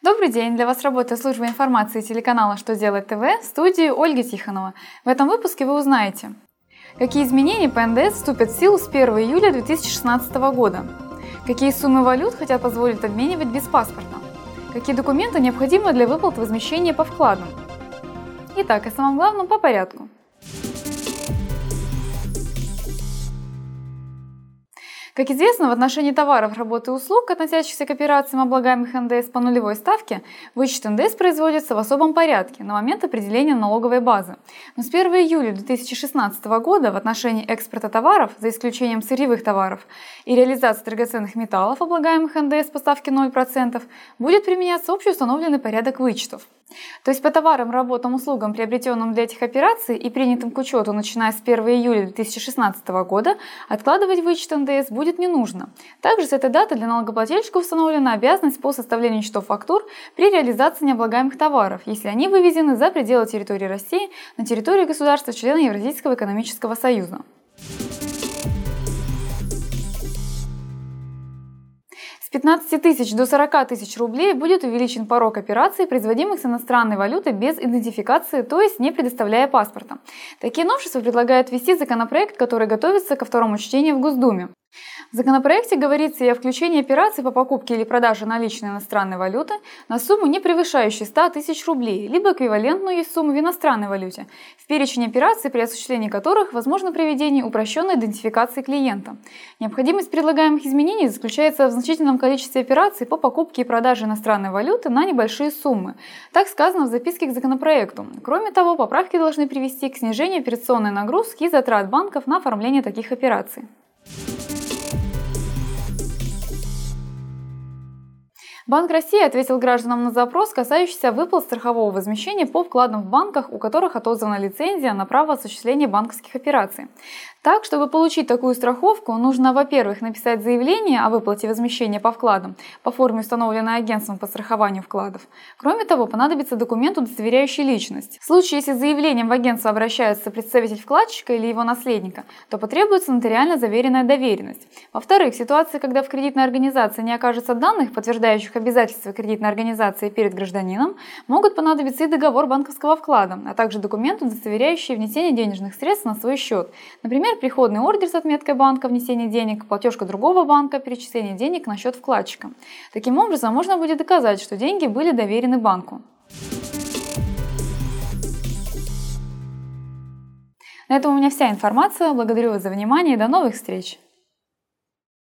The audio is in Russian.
Добрый день! Для вас работает служба информации телеканала «Что делать ТВ» в студии Ольги Тихонова. В этом выпуске вы узнаете, какие изменения по НДС вступят в силу с 1 июля 2016 года, какие суммы валют хотят позволить обменивать без паспорта, какие документы необходимы для выплат возмещения по вкладам. Итак, о самом главном по порядку – Как известно, в отношении товаров, работы и услуг, относящихся к операциям, облагаемых НДС по нулевой ставке, вычет НДС производится в особом порядке на момент определения налоговой базы. Но с 1 июля 2016 года в отношении экспорта товаров, за исключением сырьевых товаров, и реализации драгоценных металлов, облагаемых НДС по ставке 0%, будет применяться общеустановленный порядок вычетов. То есть по товарам, работам, услугам, приобретенным для этих операций и принятым к учету начиная с 1 июля 2016 года, откладывать вычет НДС будет не нужно. Также с этой даты для налогоплательщика установлена обязанность по составлению счетов фактур при реализации необлагаемых товаров, если они вывезены за пределы территории России на территории государства члена Евразийского экономического союза. С 15 тысяч до 40 тысяч рублей будет увеличен порог операций, производимых с иностранной валютой без идентификации, то есть не предоставляя паспорта. Такие новшества предлагает ввести законопроект, который готовится ко второму чтению в Госдуме. В законопроекте говорится и о включении операций по покупке или продаже наличной иностранной валюты на сумму, не превышающую 100 тысяч рублей, либо эквивалентную ей сумму в иностранной валюте, в перечень операций, при осуществлении которых возможно проведение упрощенной идентификации клиента. Необходимость предлагаемых изменений заключается в значительном количестве операций по покупке и продаже иностранной валюты на небольшие суммы. Так сказано в записке к законопроекту. Кроме того, поправки должны привести к снижению операционной нагрузки и затрат банков на оформление таких операций. Банк России ответил гражданам на запрос, касающийся выплат страхового возмещения по вкладам в банках, у которых отозвана лицензия на право осуществления банковских операций. Так, чтобы получить такую страховку, нужно, во-первых, написать заявление о выплате возмещения по вкладам по форме, установленной агентством по страхованию вкладов. Кроме того, понадобится документ, удостоверяющий личность. В случае, если заявлением в агентство обращается представитель вкладчика или его наследника, то потребуется нотариально заверенная доверенность. Во-вторых, в ситуации, когда в кредитной организации не окажется данных, подтверждающих обязательства кредитной организации перед гражданином, могут понадобиться и договор банковского вклада, а также документ, удостоверяющий внесение денежных средств на свой счет. Например, приходный ордер с отметкой банка внесения денег, платежка другого банка, перечисление денег на счет вкладчика. Таким образом, можно будет доказать, что деньги были доверены банку. На этом у меня вся информация. Благодарю вас за внимание и до новых встреч!